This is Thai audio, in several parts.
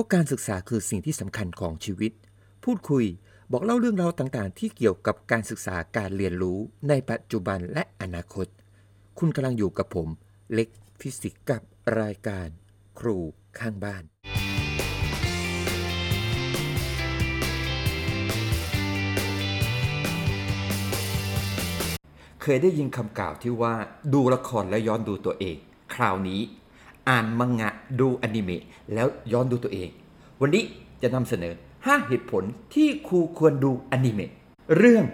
ราะการศึกษาคือสิ่งที่สำคัญของชีวิต พูดคุยบอกเล่าเรื่องราวต่างๆ ที่เกี่ยวกับการศึกษาการเรียนรู้ในปัจจุบันและอนาคต คุณกำลังอยู่กับผม เล็กฟิสิกส์กับรายการ ครูข้างบ้าน เคยได้ยินคำกล่าวที่ว่าดูละครแล้วย้อนดูตัวเอง คราวนี้ อ่านมังงะดูอนิเมะแล้วย้อนดูตัวเอง วันนี้จะนำเสนอ 5 เหตุผลที่ครูควรดูอนิเมะเรื่อง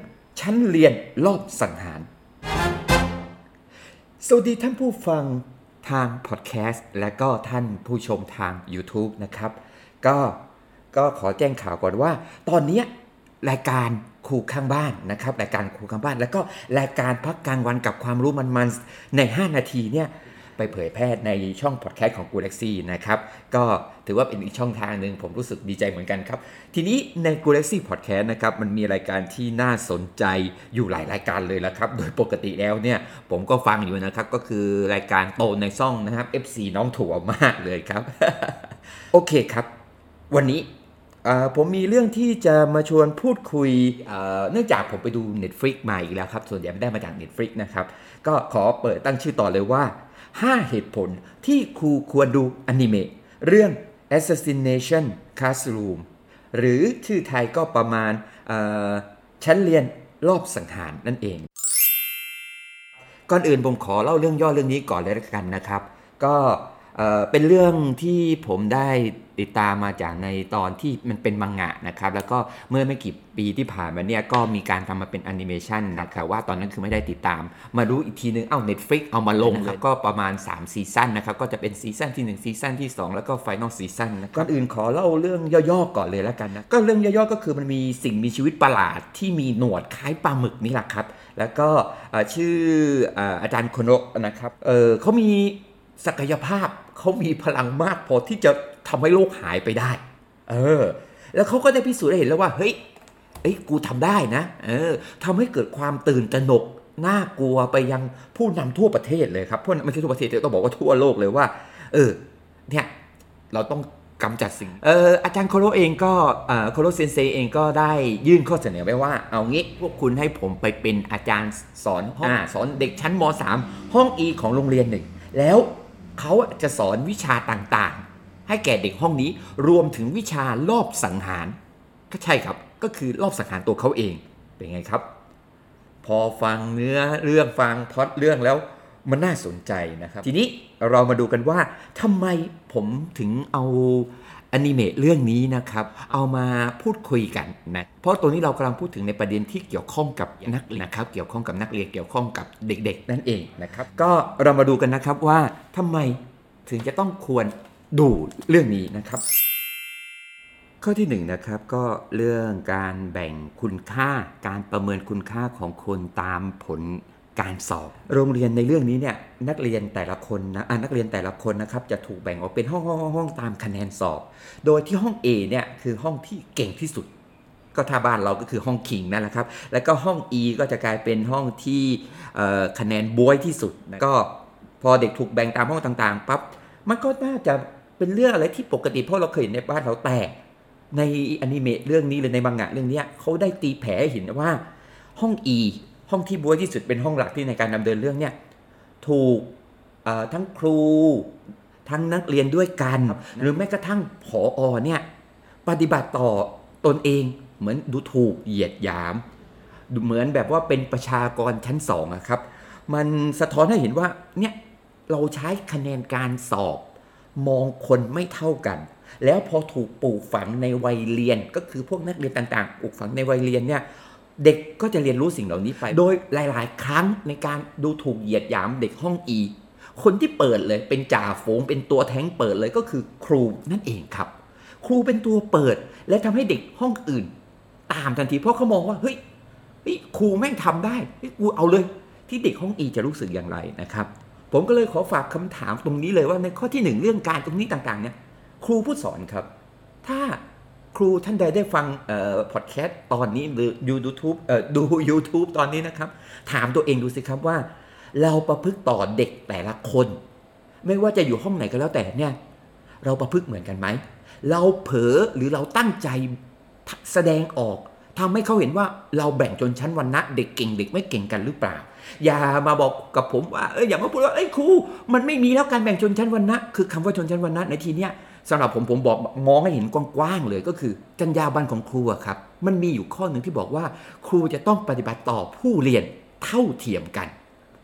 ชั้นเรียนรอบสังหาร สวัสดีท่านผู้ฟังทางพอดแคสต์และก็ท่านผู้ชมทาง YouTube นะครับ ก็ก็ขอแจ้งข่าวก่อนว่า ตอนนี้รายการครูข้างบ้านนะครับ รายการครูข้างบ้าน แล้วก็รายการพักกลางวันกับความรู้มันๆใน 5 นาทีเนี่ย ไปเผยแพร่ในช่องพอดแคสต์ของกูเล็กซี่นะครับก็ถือว่าเป็นอีกช่องทางหนึ่งผมรู้สึกดีใจเหมือนกันครับ ทีนี้ในกูเล็กซี่พอดแคสต์นะครับมันมีรายการที่น่าสนใจอยู่หลายรายการเลยละครับ โดยปกติแล้วเนี่ยผมก็ฟังอยู่นะครับก็คือรายการโตในซ่องนะครับ FC น้องถั่วมากเลยครับ โอเคครับ วันนี้ผมมีเรื่องที่จะมาชวนพูดคุยเอ่อเนื่องจากผมไปดู Netflix มาอีกแล้วครับ ส่วนใหญ่ไม่ได้มาจาก Netflix นะครับ ก็ขอเปิดตั้งชื่อต่อเลยว่า 5 เหตุผลที่ครูควรดูอนิเมะเรื่อง Assassination Classroom หรือชื่อไทยก็ประมาณชั้นเรียนรอบสังหารนั่นเอง ก่อนอื่นผมขอเล่าเรื่องย่อเรื่องนี้ก่อนเลยละกันนะครับ ก็ เป็นเรื่องที่ผมได้ติดตามมาจากในตอนที่มันเป็นมังงะนะครับ แล้วก็เมื่อไม่กี่ปีที่ผ่านมาเนี่ยก็มีการทำมาเป็นแอนิเมชันนะครับว่าตอนนั้นคือไม่ได้ติดตาม มารู้อีกทีนึง เอ้า Netflix เอามาลงแล้วก็ประมาณ 3 ซีซั่นนะครับ ก็จะเป็นซีซั่นที่ 1 ซีซั่นที่ 2 แล้วก็ final season นะก่อนอื่นขอเล่าเรื่องย่อๆก่อนเลยแล้วกันนะ ก็เรื่องย่อๆก็คือมันมีสิ่งมีชีวิตประหลาดที่มีหนวดคล้ายปลาหมึกนี่แหละครับ แล้วก็ชื่ออาจารย์โคโระนะครับเออเขามี ศักยภาพเขามีพลังมากพอที่จะทำให้โลกหายไปได้ เออ แล้วเขาก็ได้พิสูจน์ได้เห็นแล้วว่า เฮ้ยเอ้ยกูทำได้นะ เออทำให้เกิดความตื่นตระหนกน่ากลัวไปยังผู้นำทั่วประเทศเลยครับพวกไม่ใช่ทั่วประเทศแต่ต้องบอกว่าทั่วโลกเลยว่า เออ เนี่ย เราต้องกำจัดสิ่ง เอออาจารย์โคโรเองก็เออโคโรเซนเซเองก็ได้ยื่นข้อเสนอไว้ว่า เอางี้พวกคุณให้ผมไปเป็นอาจารย์สอนห้องอ่าสอนเด็กชั้นม .3 ห้อง E ของโรงเรียนหนึ่ง แล้ว เขาจะสอนวิชาต่างๆ ให้แก่เด็กห้องนี้รวมถึงวิชารอบสังหาร ก็ใช่ครับ ก็คือรอบสังหารตัวเขาเอง เป็นไงครับ พอฟังเนื้อเรื่องฟังพ็อดเรื่องแล้วมันน่าสนใจนะครับ ทีนี้เรามาดูกันว่าทำไมผมถึงเอา อนิเมะเรื่องนี้นะครับ เอามาพูดคุยกันนะเพราะตัวนี้เรากำลังพูดถึงในประเด็นที่เกี่ยวข้องกับนักเรียนนะครับ เกี่ยวข้องกับนักเรียนเกี่ยวข้องกับเด็ก ๆ นั่นเองนะครับ ก็เรามาดูกันนะครับว่าทำไมถึงจะต้องควรดูเรื่องนี้นะครับ ข้อที่หนึ่งนะครับก็เรื่องการแบ่งคุณค่าการประเมินคุณค่าของคนตามผล การสอบ โรงเรียนในเรื่องนี้เนี่ยนักเรียนแต่ละคนนะอะนักเรียนแต่ละคนนะครับจะถูกแบ่งออกเป็นห้องห้องห้องห้องตามคะแนนสอบ โดยที่ห้อง A เนี่ยคือห้องที่เก่งที่สุด ก็ถ้าบ้านเราก็คือห้องคิงนั่นแหละครับ แล้วก็ห้อง E ก็จะกลายเป็นห้องที่เอ่อคะแนนบวยที่สุดนะก็พอเด็กถูกแบ่งตามห้องต่างๆปั๊บมันก็น่าจะเป็นเรื่องอะไรที่ปกติเพราะเราเคยเห็นในบ้านเราแต่ในอนิเมะเรื่องนี้หรือในมังงะเรื่องเนี้ยเขาได้ตีแผลให้เห็นว่าห้อง E ห้องที่บวยที่สุดเป็นห้องหลักที่ในการดำเนินเรื่องเนี่ยถูกเอ่อทั้งครูทั้งนักเรียนด้วยกัน หรือแม้กระทั่งผออเนี่ยปฏิบัติต่อตนเองเหมือนดูถูกเหยียดหยามดูเหมือนแบบว่าเป็นประชากรชั้นสองอะครับ มันสะท้อนให้เห็นว่าเนี่ยเราใช้คะแนนการสอบ มองคนไม่เท่ากัน แล้วพอถูกปลูกฝังในวัยเรียนก็คือพวกนักเรียนต่างๆปลูกฝังในวัยเรียนเนี่ย เด็กก็จะเรียนรู้สิ่งเหล่านี้ไป โดยหลาย ๆ ครั้งในการดูถูกเหยียดหยามเด็กห้อง E คนที่เปิดเลยเป็นจ่าฝูงเป็นตัวแท้งเปิดเลยก็คือครูนั่นเองครับ ครูเป็นตัวเปิดและทำให้เด็กห้องอื่น ตามทันทีเพราะเขามองว่าเฮ้ยครูแม่งทำได้กูเอาเลย ที่เด็กห้อง E จะรู้สึกอย่างไรนะครับ ผมก็เลยขอฝากคำถามตรงนี้เลยว่าในข้อที่หนึ่งเรื่องการตรงนี้ต่าง ๆ เนี่ย ครูผู้สอนครับ ถ้า ครูท่านใดได้ฟังเอ่อพอดแคสต์ตอนนี้หรือดู YouTube เอ่อดู YouTube ตอนนี้นะครับ ถามตัวเองดูสิครับว่า เราประพฤติต่อเด็กแต่ละคน ไม่ว่าจะอยู่ห้องไหนก็แล้วแต่เนี่ย เราประพฤติเหมือนกันไหม เราเผลอหรือเราตั้งใจแสดงออกทำให้เขาเห็นว่าเราแบ่งชนชั้นวรรณะเด็กเก่งเด็กไม่เก่งกันหรือเปล่า อย่ามาบอกกับผมว่าเอออย่ามาพูดว่าเอ้ยครูมันไม่มีแล้วการแบ่งชนชั้นวรรณะคือคำว่าชนชั้นวรรณะในทีเนี้ย สำหรับผมผมบอกมองให้เห็นกว้างๆเลยก็คือจรรยาบรรณของครูครับ มันมีอยู่ข้อหนึ่งที่บอกว่า ครูจะต้องปฏิบัติต่อผู้เรียนเท่าเทียมกัน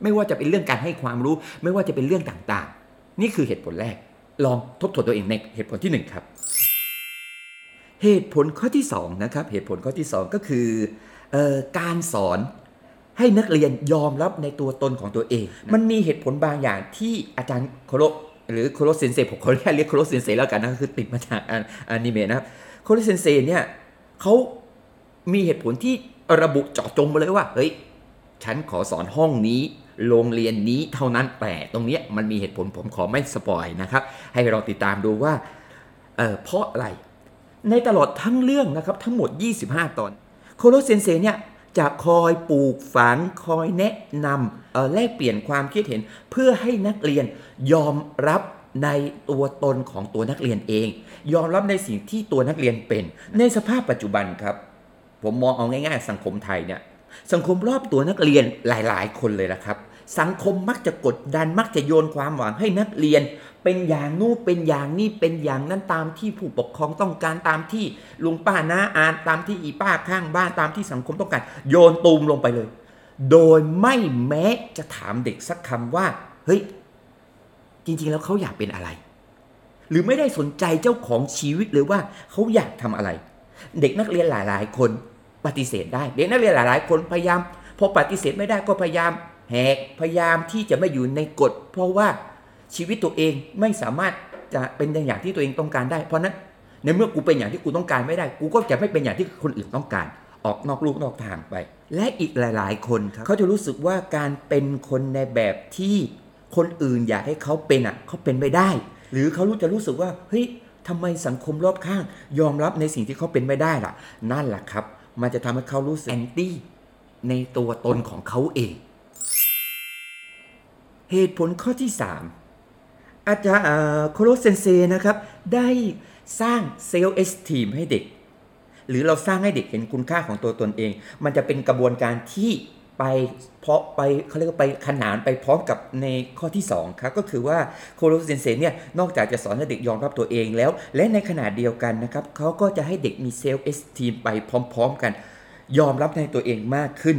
ไม่ว่าจะเป็นเรื่องการให้ความรู้ ไม่ว่าจะเป็นเรื่องต่างๆ นี่คือเหตุผลแรก ลองทบทวนตัวเองในเหตุผลที่หนึ่งครับ เหตุผลข้อที่สองนะครับเหตุผลข้อที่สองก็คือออการสอนให้นักเรียนยอมรับในตัวตนของตัวเอง มันมีเหตุผลบางอย่างที่อาจารย์โคโร หรือโคโรเซนเซผมขออนุญาตเรียกโคโรเซนเซแล้วกันนะคือติดมาจากอนิเมะนะครับโคโรเซนเซเนี่ยเขามีเหตุผลที่ระบุเจาะจงมาเลยว่า เฮ้ย ฉันขอสอนห้องนี้ โรงเรียนนี้เท่านั้นแต่ตรงเนี้ยมันมีเหตุผลผมขอไม่ spoil นะครับ ให้เราติดตามดูว่าเออเพราะอะไร ในตลอดทั้งเรื่องนะครับ ทั้งหมด 25 ตอน โคโรเซนเซเนี่ย จะคอยปลูกฝังคอยแนะนำแลกเปลี่ยนความคิดเห็น เพื่อให้นักเรียนยอมรับในตัวตนของตัวนักเรียนเอง ยอมรับในสิ่งที่ตัวนักเรียนเป็น ในสภาพปัจจุบันครับ ผมมองเอาง่าย ๆ สังคมไทยเนี่ยสังคมรอบตัวนักเรียนหลาย ๆ คนเลยนะครับ สังคมมักจะกดดันมักจะโยนความหวังให้นักเรียน เป็นอย่างนู้นเป็นอย่างนี้เป็นอย่างนั้นตามที่ผู้ปกครองต้องการตามที่ลุงป้าน้าอานตามที่อีป้าข้างบ้านตามที่สังคมต้องการโยนตูมลงไปเลย โดยไม่แม้จะถามเด็กสักคำว่า เฮ้ย จริง ๆ แล้วเขาอยากเป็นอะไร หรือไม่ได้สนใจเจ้าของชีวิตเลยว่าเขาอยากทำอะไร เด็กนักเรียนหลาย ๆ คนปฏิเสธได้ เด็กนักเรียนหลาย ๆ คนพยายามพอปฏิเสธไม่ได้ก็พยายาม หกพยายามที่จะไม่อยู่ในกฎ เพราะว่าชีวิตตัวเองไม่สามารถจะเป็นอย่างที่ตัวเองต้องการได้ เพราะนั้นในเมื่อกูเป็นอย่างที่กูต้องการไม่ได้ กูก็จะไม่เป็นอย่างที่คนอื่นต้องการ ออกนอกลูกนอกทางไป และอีกหลาย ๆ คนครับเขาจะรู้สึกว่าการเป็นคนในแบบที่คนอื่นอยากให้เขาเป็นอะเขาเป็นไม่ได้ หรือเขารู้จะรู้สึกว่าเฮ้ยทำไมสังคมรอบข้าง ยอมรับในสิ่งที่เขาเป็นไม่ได้ล่ะ นั่นแหละครับ มันจะทำให้เขารู้สึกแอนตี้ในตัวตนของเขาเอง เหตุผลข้อที่ 3 อาจารย์โคโรเซนเซนะครับ ได้สร้าง self-esteem ให้เด็ก หรือเราสร้างให้เด็กเห็นคุณค่าของตัวตนเอง มันจะเป็นกระบวนการที่ไปเพราะไปเขาเรียกว่าไปขนานไปพร้อมกับในข้อที่2ครับก็คือว่าโคโรเซนเซเนี่ยนอกจากจะสอนให้เด็กยอมรับตัวเองแล้ว และในขณะเดียวกันนะครับเขาก็จะให้เด็กมี self-esteem ไปพร้อม ๆ กัน ยอมรับในตัวเองมากขึ้น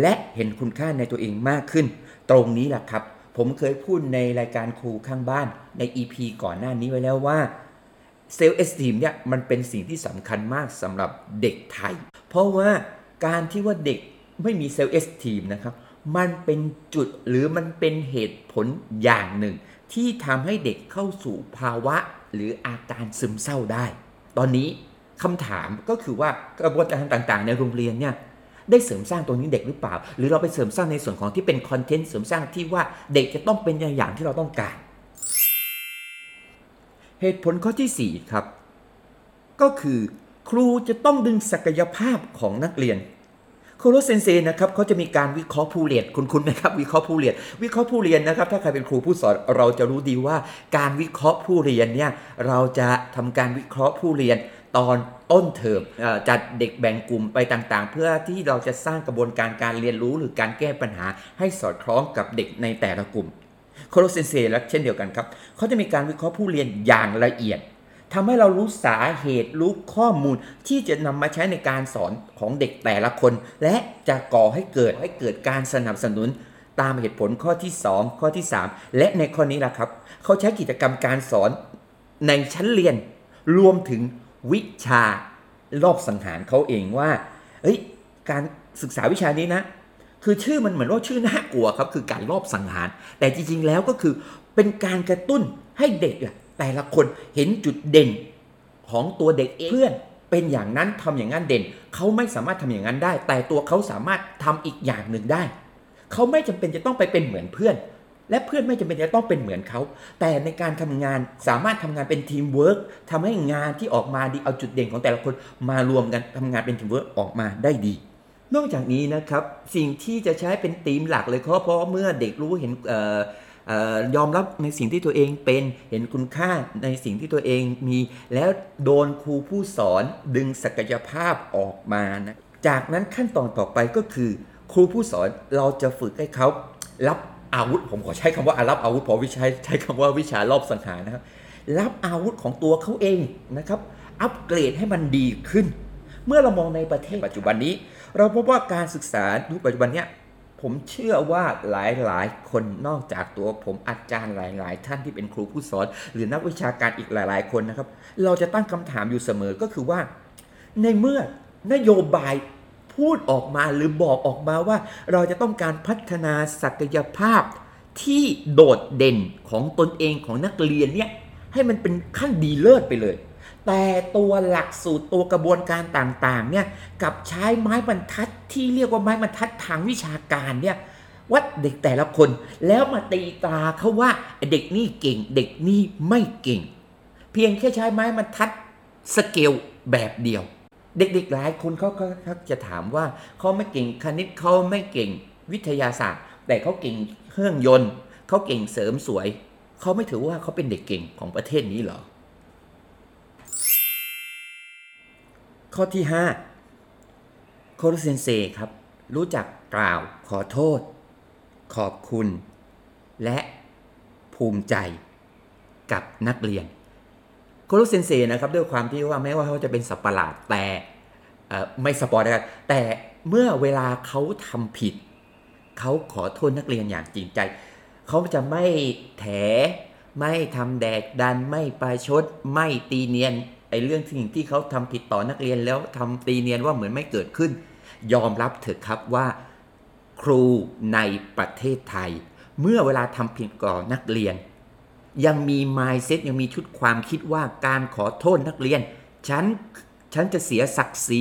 และเห็นคุณค่าในตัวเองมากขึ้น ตรงนี้แหละครับ ผมเคยพูดในรายการครูข้างบ้านใน EP ก่อนหน้านี้ไว้แล้วว่า self-esteem เนี่ยมันเป็นสิ่งที่สำคัญมากสำหรับเด็กไทย เพราะว่าการที่ว่าเด็กไม่มี self-esteem นะครับมันเป็นจุดหรือมันเป็นเหตุผลอย่างหนึ่ง ที่ทำให้เด็กเข้าสู่ภาวะหรืออาการซึมเศร้าได้ ตอนนี้คำถามก็คือว่ากระบวนการต่างๆ ในโรงเรียนเนี่ย ได้เสริมสร้างตรงนี้เด็กหรือเปล่า หรือเราไปเสริมสร้างในส่วนของที่เป็นคอนเทนต์เสริมสร้างที่ว่าเด็กจะต้องเป็นอย่างที่เราต้องการ เหตุผลข้อที่4ครับ ก็คือครูจะต้องดึงศักยภาพของนักเรียนโคโรเซนเซนะครับเขาจะมีการวิเคราะห์ผู้เรียนคุณคุณไหมครับ วิเคราะห์ผู้เรียน วิเคราะห์ผู้เรียนนะครับ ถ้าใครเป็นครูผู้สอนเราจะรู้ดีว่า การวิเคราะห์ผู้เรียนเนี่ยเราจะทำการวิเคราะห์ผู้เรียน ตอนต้นเทอมจัดเด็กแบ่งกลุ่มไปต่างๆ เพื่อที่เราจะสร้างกระบวนการการเรียนรู้หรือการแก้ปัญหาให้สอดคล้องกับเด็กในแต่ละกลุ่มโคโรเซนเซและเช่นเดียวกันครับเขาจะมีการวิเคราะห์ผู้เรียนอย่างละเอียดทำให้เรารู้สาเหตุรู้ข้อมูลที่จะนำมาใช้ในการสอนของเด็กแต่ละคน และจะก่อให้เกิดให้เกิดการสนับสนุนตามเหตุผลข้อที่ 2 ข้อที่ 3 และในข้อนี้แหละครับ เขาใช้กิจกรรมการสอนในชั้นเรียนรวมถึง วิชารอบสังหารเขาเองว่า เอ้ย การศึกษาวิชานี้นะ คือชื่อมันเหมือนว่าชื่อน่ากลัวครับ คือการรอบสังหาร แต่จริง ๆ แล้วก็คือเป็นการกระตุ้นให้เด็กอะแต่ละคนเห็นจุดเด่นของตัวเด็กเองเพื่อนเป็นอย่างนั้นทำอย่างนั้นเด่น เขาไม่สามารถทำอย่างนั้นได้ แต่ตัวเขาสามารถทำอีกอย่างหนึ่งได้ เขาไม่จำเป็นจะต้องไปเป็นเหมือนเพื่อน และเพื่อนไม่จำเป็นจะต้องเป็นเหมือนเขา แต่ในการทำงานสามารถทำงานเป็นทีมเวิร์กทำให้งานที่ออกมาดีเอาจุดเด่นของแต่ละคนมารวมกันทำงานเป็นทีมเวิร์กออกมาได้ดี นอกจากนี้นะครับสิ่งที่จะใช้เป็นธีมหลักเลยเพราะเพราะเมื่อเด็กรู้เห็นออยอมรับในสิ่งที่ตัวเองเป็นเห็นคุณค่าในสิ่งที่ตัวเองมี แล้วโดนครูผู้สอนดึงศักยภาพออกมานะจากนั้นขั้นตอนต่อไปก็คือ ครูผู้สอนเราจะฝึกให้เขารับ อาวุธ ผมขอใช้คำว่ารับอาวุธพราะวิชาใช้คำว่าวิชารอบสังหารนะครับรับอาวุธของตัวเขาเองนะครับ อัปเกรดให้มันดีขึ้น เมื่อเรามองในประเทศปัจจุบันนี้ เราพบว่าการศึกษายุคปัจจุบันเนี้ยผมเชื่อว่าหลายๆ คนนอกจากตัวผมอาจารย์หลาย ๆ ท่านที่เป็นครูผู้สอน หรือนักวิชาการอีกหลาย ๆ คนนะครับ เราจะตั้งคำถามอยู่เสมอก็คือว่า ในเมื่อนโยบาย พูดออกมาหรือบอกออกมาว่า เราจะต้องการพัฒนาศักยภาพที่โดดเด่นของตนเองของนักเรียนเนี่ยให้มันเป็นขั้นดีเลิศไปเลย แต่ตัวหลักสูตรตัวกระบวนการต่างๆเนี่ยกับใช้ไม้บรรทัดที่เรียกว่าไม้บรรทัดทางวิชาการเนี่ยวัดเด็กแต่ละคนแล้วมาตีตราเขาว่าเด็กนี่เก่ง เด็กนี่ไม่เก่ง เพียงแค่ใช้ไม้บรรทัดสเกลแบบเดียว เด็กๆหลายคนเขาก็จะถามว่าเขาไม่เก่งคณิตเขาไม่เก่งวิทยาศาสตร์ แต่เขาเก่งเครื่องยนต์เขาเก่งเสริมสวย เขาไม่ถือว่าเขาเป็นเด็กเก่งของประเทศนี้หรอ ข้อที่ 5 โคโรเซนเซครับ รู้จักกล่าวขอโทษ ขอบคุณ และภูมิใจกับนักเรียน โคโรเซนเซนะครับด้วยความที่ว่าแม้ว่าเขาจะเป็นสัตว์ปหลาดแต่ไม่สปอร์ตนะครับแต่เมื่อเวลาเขาทำผิด เขาขอโทษนักเรียนอย่างจริงใจ เขาจะไม่แถไม่ทำแดกดันไม่ประชด ไม่ตีเนียนไอ้เรื่องสิ่งที่เขาทำผิดต่อนักเรียนแล้วทำตีเนียนว่าเหมือนไม่เกิดขึ้น ยอมรับเถอะครับว่าครูในประเทศไทย เมื่อเวลาทำผิดก่อนักเรียน ยังมี mindset ยังมีชุดความคิดว่าการขอโทษนักเรียน ฉันฉันจะเสียศักดิ์ศรี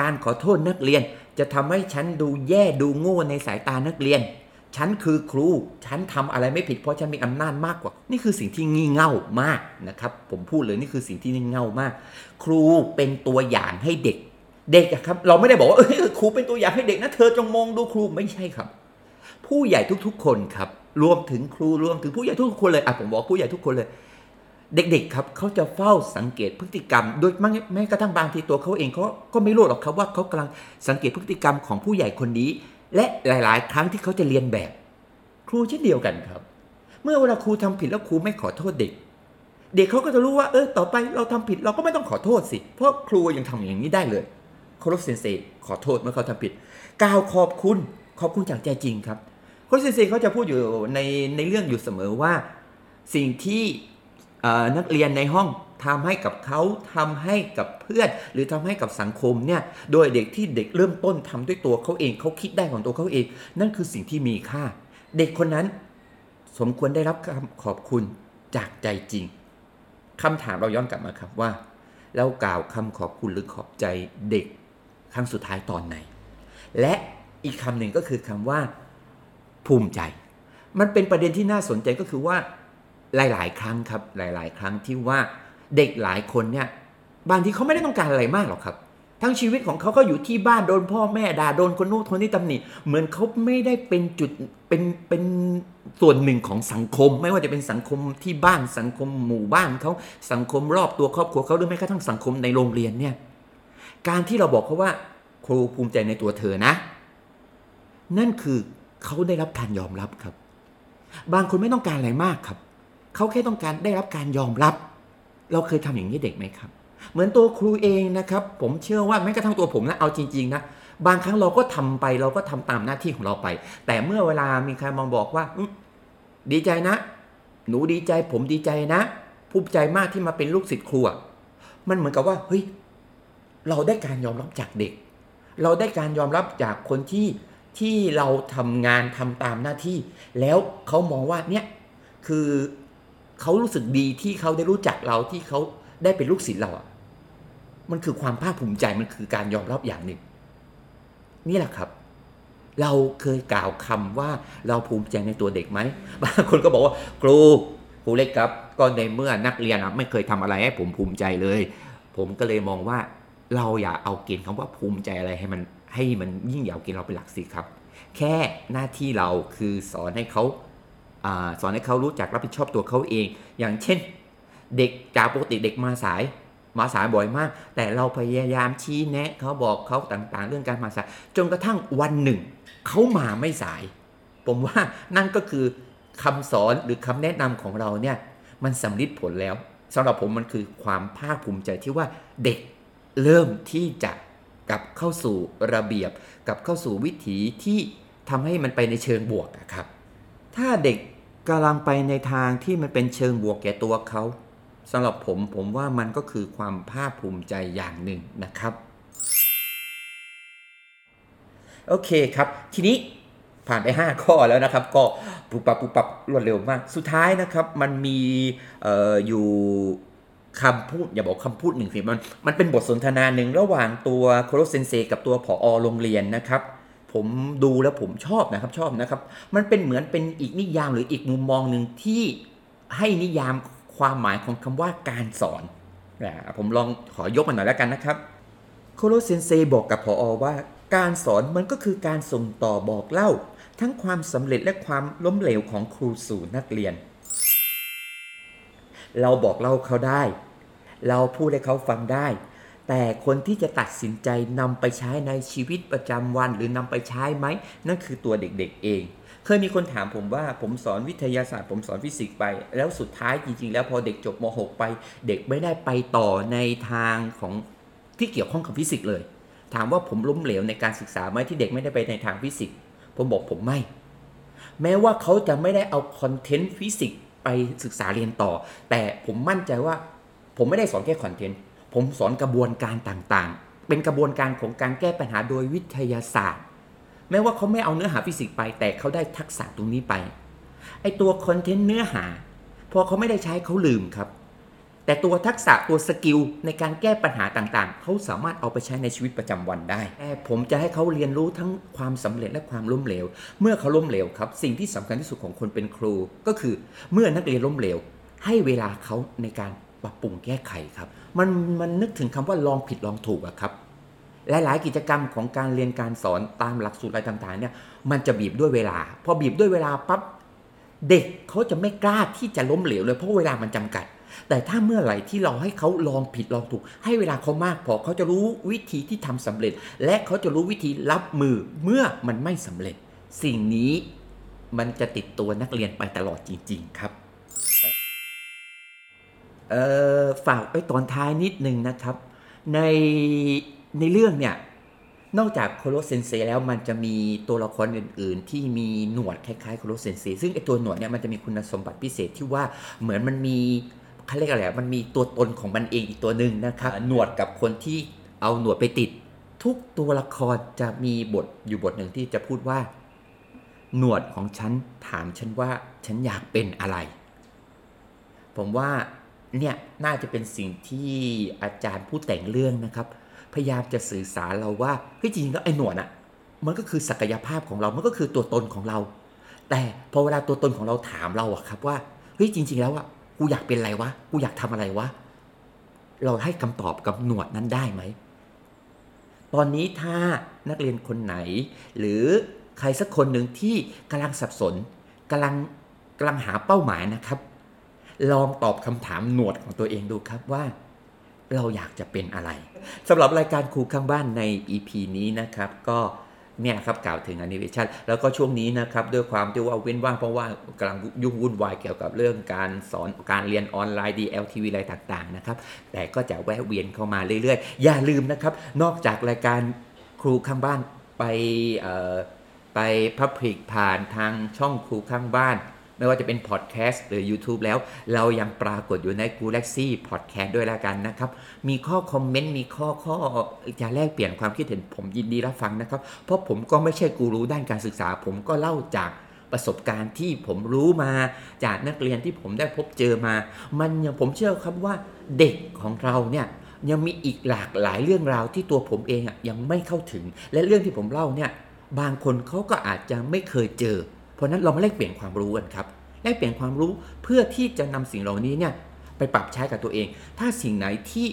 การขอโทษนักเรียน จะทำให้ฉันดูแย่ดูโง่ในสายตานักเรียน ฉันคือครู ฉันทำอะไรไม่ผิดเพราะฉันมีอำนาจมากกว่า นี่คือสิ่งที่งี่เง่ามากนะครับ ผมพูดเลยนี่คือสิ่งที่งี่เง่ามาก ครูเป็นตัวอย่างให้เด็ก เด็กครับ เราไม่ได้บอกว่าเออครูเป็นตัวอย่างให้เด็กนะ เธอจงมองดูครูไม่ใช่ครับ ผู้ใหญ่ทุกๆ คนครับ รวมถึงครูรวมถึงผู้ใหญ่ทุกคนเลยอะผมบอกผู้ใหญ่ทุกคนเลย เด็ก ๆ ครับเขาจะเฝ้าสังเกตพฤติกรรม โดยแม้กระทั่งบางทีตัวเขาเองเขาก็ไม่รู้หรอกครับว่าเขากำลังสังเกตพฤติกรรมของผู้ใหญ่คนนี้ และหลาย ๆ ครั้งที่เขาจะเรียนแบบ ครูเช่นเดียวกันครับ เมื่อเวลาครูทำผิดแล้วครูไม่ขอโทษเด็ก เด็กเขาก็จะรู้ว่าเออต่อไปเราทำผิดเราก็ไม่ต้องขอโทษสิ เพราะครูยังทำอย่างนี้ได้เลยเคารพเซนเซขอโทษเมื่อเขาทำผิดกล่าวขอบคุณขอบคุณจากใจจริงครับ ค้ชเซนเซเขาจะพูดอยู่ในในเรื่องอยู่เสมอว่า สิ่งที่นักเรียนในห้องทำให้กับเขาทำให้กับเพื่อน หรือทำให้กับสังคมเนี่ย โดยเด็กที่เด็กเริ่มต้นทำด้วยตัวเขาเองเขาคิดได้ของตัวเขาเอง นั่นคือสิ่งที่มีค่า เด็กคนนั้น สมควรได้รับคำขอบคุณจากใจจริงคำถามเราย้อนกลับมาครับว่า เรากล่าวคำขอบคุณหรือขอบใจเด็กครั้งสุดท้ายตอนไหน และอีกคำหนึ่งก็คือคำว่า ภูมิใจ มันเป็นประเด็นที่น่าสนใจก็คือว่าหลาย ๆ ครั้งครับหลาย ๆ ครั้งที่ว่าเด็กหลายคนเนี่ยบางทีเขาไม่ได้ต้องการอะไรมากหรอกครับ ทั้งชีวิตของเขาก็อยู่ที่บ้านโดนพ่อแม่ด่าโดนคนโน้นคนนี้ตำหนิเหมือนเขาไม่ได้เป็นจุดเป็นเป็นส่วนหนึ่งของสังคม ไม่ว่าจะเป็นสังคมที่บ้านสังคมหมู่บ้านเขาสังคมรอบตัวครอบครัวเขาหรือแม้กระทั่งสังคมในโรงเรียนเนี่ยการที่เราบอกเขาว่าครูภูมิใจในตัวเธอนะ นั่นคือ เขาได้รับการยอมรับครับ บางคนไม่ต้องการอะไรมากครับ เขาแค่ต้องการได้รับการยอมรับ เราเคยทำอย่างนี้เด็กไหมครับ เหมือนตัวครูเองนะครับ ผมเชื่อว่าแม้กระทั่งตัวผมนะเอาจริงๆนะบางครั้งเราก็ทำไปเราก็ทำตามหน้าที่ของเราไป แต่เมื่อเวลามีใครมองบอกว่าดีใจนะ หนูดีใจ ผมดีใจนะภูมิใจมากที่มาเป็นลูกศิษย์ครูมันเหมือนกับว่าเฮ้ยเราได้การยอมรับจากเด็ก เราได้การยอมรับจากคนที่ ที่เราทำงานทำตามหน้าที่ แล้วเขามองว่าเนี่ยคือเขารู้สึกดีที่เขาได้รู้จักเราที่เขาได้เป็นลูกศิษย์เราอะมันคือความภาคภูมิใจมันคือการยอมรับอย่างหนึ่ง นี่แหละครับ เราเคยกล่าวคำว่าเราภูมิใจในตัวเด็กไหมบางคนก็บอกว่าครูครูเล็กครับ ก็ในเมื่อนักเรียนไม่เคยทำอะไรให้ผมภูมิใจเลย ผมก็เลยมองว่าเราอย่าเอาเกณฑ์คำว่าภูมิใจอะไรให้มัน ให้มันยิ่งใหญ่เกณฑ์เราเป็นหลักสิครับ แค่หน้าที่เราคือสอนให้เขาอสอนให้เขารู้จักรับผิดชอบตัวเขาเอง อย่างเช่น เด็กจากปกติเด็กมาสาย มาสายบ่อยมาก แต่เราพยายามชี้แนะเขาบอกเขาต่างๆ เรื่องการมาสาย จนกระทั่งวันหนึ่งเขามาไม่สาย ผมว่านั่นก็คือคำสอนหรือคำแนะนำของเราเนี่ยมันสำลิดผลแล้วสำหรับผมมันคือความภาคภูมิใจที่ว่าเด็กเริ่มที่จะ กลับเข้าสู่ระเบียบกลับเข้าสู่วิถีที่ทำให้มันไปในเชิงบวกอะครับ ถ้าเด็กกำลังไปในทางที่มันเป็นเชิงบวกแก่ตัวเขาสำหรับผมผมว่ามันก็คือความภาคภูมิใจอย่างหนึ่งนะครับ โอเคครับ ทีนี้ผ่านไป 5 ข้อแล้วนะครับ ก็ปุบปับปุบปับรวดเร็วมาก สุดท้ายนะครับ มันมีอออยู่ คำพูดอย่าบอกคำพูดหนึ่งสิมันมันเป็นบทสนทนาหนึ่งระหว่างตัวโคโรเซนเซกับตัวผอโรงเรียนนะครับ ผมดูแล้วผมชอบนะครับชอบนะครับ มันเป็นเหมือนเป็นอีกนิยามหรืออีกมุมมองหนึ่งที่ให้นิยามความหมายของคำว่าการสอนนะผมลองขอยกมันหน่อยแล้วกันนะครับโคโรเซนเซบอกกับพออว่าการสอนมันก็คือการส่งต่อบอกเล่า ทั้งความสำเร็จและความล้มเหลวของครูสู่นักเรียน เราบอกเล่าเขาได้ เราพูดให้เขาฟังได้ แต่คนที่จะตัดสินใจนำไปใช้ในชีวิตประจำวัน หรือนำไปใช้ไหมนั่นคือตัวเด็กๆเอง เคยมีคนถามผมว่าผมสอนวิทยาศาสตร์ ผมสอนฟิสิกส์ไป แล้วสุดท้ายจริงๆ แล้วพอเด็กจบม .6 ไป เด็กไม่ได้ไปต่อในทางของที่เกี่ยวข้องกับฟิสิกส์เลย ถามว่าผมล้มเหลวในการศึกษาไหมที่เด็กไม่ได้ไปในทางฟิสิกส์ผมบอกผมไม่ แม้ว่าเขาจะไม่ได้เอา content ฟิสิกส์ ไปศึกษาเรียนต่อ แต่ผมมั่นใจว่าผมไม่ได้สอนแค่ content ผมสอนกระบวนการต่างๆ เป็นกระบวนการของการแก้ปัญหาโดยวิทยาศาสตร์ แม้ว่าเขาไม่เอาเนื้อหาฟิสิกส์ไป แต่เขาได้ทักษะตรงนี้ไป ไอตัว content เนื้อหา พอเขาไม่ได้ใช้เขาลืมครับ แต่ตัวทักษะตัว skill ในการแก้ปัญหาต่างๆ เขาสามารถเอาไปใช้ในชีวิตประจำวันได้ แต่ผมจะให้เขาเรียนรู้ทั้งความสำเร็จและความล้มเหลว เมื่อเขาล้มเหลวครับ สิ่งที่สำคัญที่สุดของคนเป็นครู ก็คือเมื่อนักเรียนล้มเหลว ให้เวลาเขาในการปรับปรุงแก้ไขครับ มันมันนึกถึงคำว่าลองผิดลองถูกอะครับหลาย ๆ กิจกรรมของการเรียนการสอนตามหลักสูตรอะไรต่างๆเนี่ยมันจะบีบด้วยเวลา พอบีบด้วยเวลาปั๊บเด็กเขาจะไม่กล้าที่จะล้มเหลวเลยเพราะเวลามันจำกัด แต่ถ้าเมื่อไหร่ที่เราให้เขาลองผิดลองถูก ให้เวลาเขามากพอเขาจะรู้วิธีที่ทำสำเร็จ และเขาจะรู้วิธีรับมือเมื่อมันไม่สำเร็จ สิ่งนี้มันจะติดตัวนักเรียนไปตลอดจริง ๆ ครับเออฝากไว้ตอนท้ายนิดนึงนะครับ ในในเรื่องเนี่ยนอกจากโคโรเซนเซแล้วมันจะมีตัวละครอื่น ๆ ที่มีหนวดคล้ายๆโคโรเซนเซซึ่งไอตัวหนวดเนี่ยมันจะมีคุณสมบัติพิเศษที่ว่าเหมือนมันมี เขาเรียกอะไรอะมันมีตัวตนของมันเองอีกตัวหนึ่งนะครับ หนวดกับคนที่เอาหนวดไปติด ทุกตัวละครจะมีบทอยู่บทหนึ่งที่จะพูดว่า หนวดของฉันถามฉันว่าฉันอยากเป็นอะไร ผมว่าเนี่ยน่าจะเป็นสิ่งที่อาจารย์ผู้แต่งเรื่องนะครับ พยายามจะสื่อสารเราว่าเฮ้ยจริงๆแล้วไอ้หนวดอะมันก็คือศักยภาพของเรา มันก็คือตัวตนของเรา แต่พอเวลาตัวตนของเราถามเราอะครับว่าเฮ้ยจริง ๆ แล้วอะ กูอยากเป็นอะไรวะ กูอยากทำอะไรวะ เราให้คำตอบกับหนวดนั้นได้ไหม ตอนนี้ถ้านักเรียนคนไหน หรือใครสักคนหนึ่งที่กำลังสับสนกำลังกำลังหาเป้าหมายนะครับ ลองตอบคำถามหนวดของตัวเองดูครับว่าเราอยากจะเป็นอะไรสำหรับรายการครูข้างบ้านใน EP นี้นะครับ ก็ เนี่ยครับกล่าวถึง Animation แล้วก็ช่วงนี้นะครับด้วยความที่ว่าเว้นว่างเพราะว่ากำลังยุ่งวุ่นวายเกี่ยวกับเรื่องการสอนการเรียนออนไลน์ DLTV อะไรต่างๆนะครับแต่ก็จะแวะเวียนเข้ามาเรื่อยๆ อย่าลืมนะครับนอกจากรายการครูข้างบ้านไปไปพับลิกผ่านทางช่องครูข้างบ้าน ไม่ว่าจะเป็นพอดแคสต์หรือ YouTube แล้ว เรายังปรากฏอยู่ใน g ู l a x y Podcast ด้วยแล้วกันนะครับ มีข้อคอมเมนต์ มีข้อข้อจะแลกเปลี่ยนความคิดเห็นผมยินดีรับฟังนะครับ เพราะผมก็ไม่ใช่กูรู้ด้านการศึกษา ผมก็เล่าจากประสบการณ์ที่ผมรู้มาจากนักเรียนที่ผมได้พบเจอมา มันยังผมเชื่อครับว่าเด็กของเราเนี่ยยังมีอีกหลากหลายเรื่องราวที่ตัวผมเองอะยังไม่เข้าถึง และเรื่องที่ผมเล่าเนี่ยบางคนเขาก็อาจจะไม่เคยเจอ ราะนั้นเรามาแลกเปลี่ยนความรู้กันครับแลกเปลี่ยนความรู้เพื่อที่จะนำสิ่งเหล่านี้เนี่ยไปปรับใช้กับตัวเอง ถ้าสิ่งไหนที่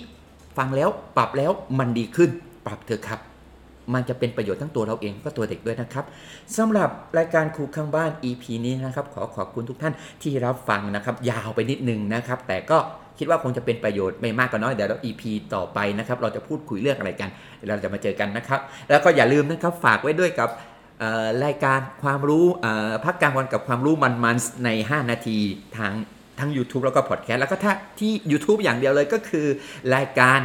ฟังแล้วปรับแล้วมันดีขึ้น ปรับเถอะครับ มันจะเป็นประโยชน์ทั้งตัวเราเองก็ตัวเด็กด้วยนะครับสำหรับรายการครูข้างบ้าน EP นี้นะครับ ขอขอบคุณทุกท่านที่รับฟังนะครับ ยาวไปนิดนึงนะครับ แต่ก็คิดว่าคงจะเป็นประโยชน์ไม่มากก็น้อยเดี๋ยวเรา EP ต่อไปนะครับ เราจะพูดคุยเรื่องอะไรกันเราจะมาเจอกันนะครับ แล้วก็อย่าลืมนะครับฝากไว้ด้วยกับ รายการความรู้พักกลางวันกับความรู้มันๆใน 5 นาทีทางทั้ง YouTube แล้วก็พอดแคสต์แล้วก็ถ้าที่ YouTube อย่างเดียวเลยก็คือ รายการ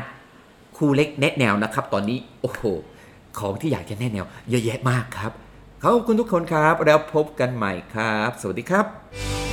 ครูเล็กแนะแนวนะครับ ตอนนี้โอ้โหของที่อยากจะแนะแนว เยอะแยะมากครับขอบคุณทุกคนครับ แล้วพบกันใหม่ครับ สวัสดีครับ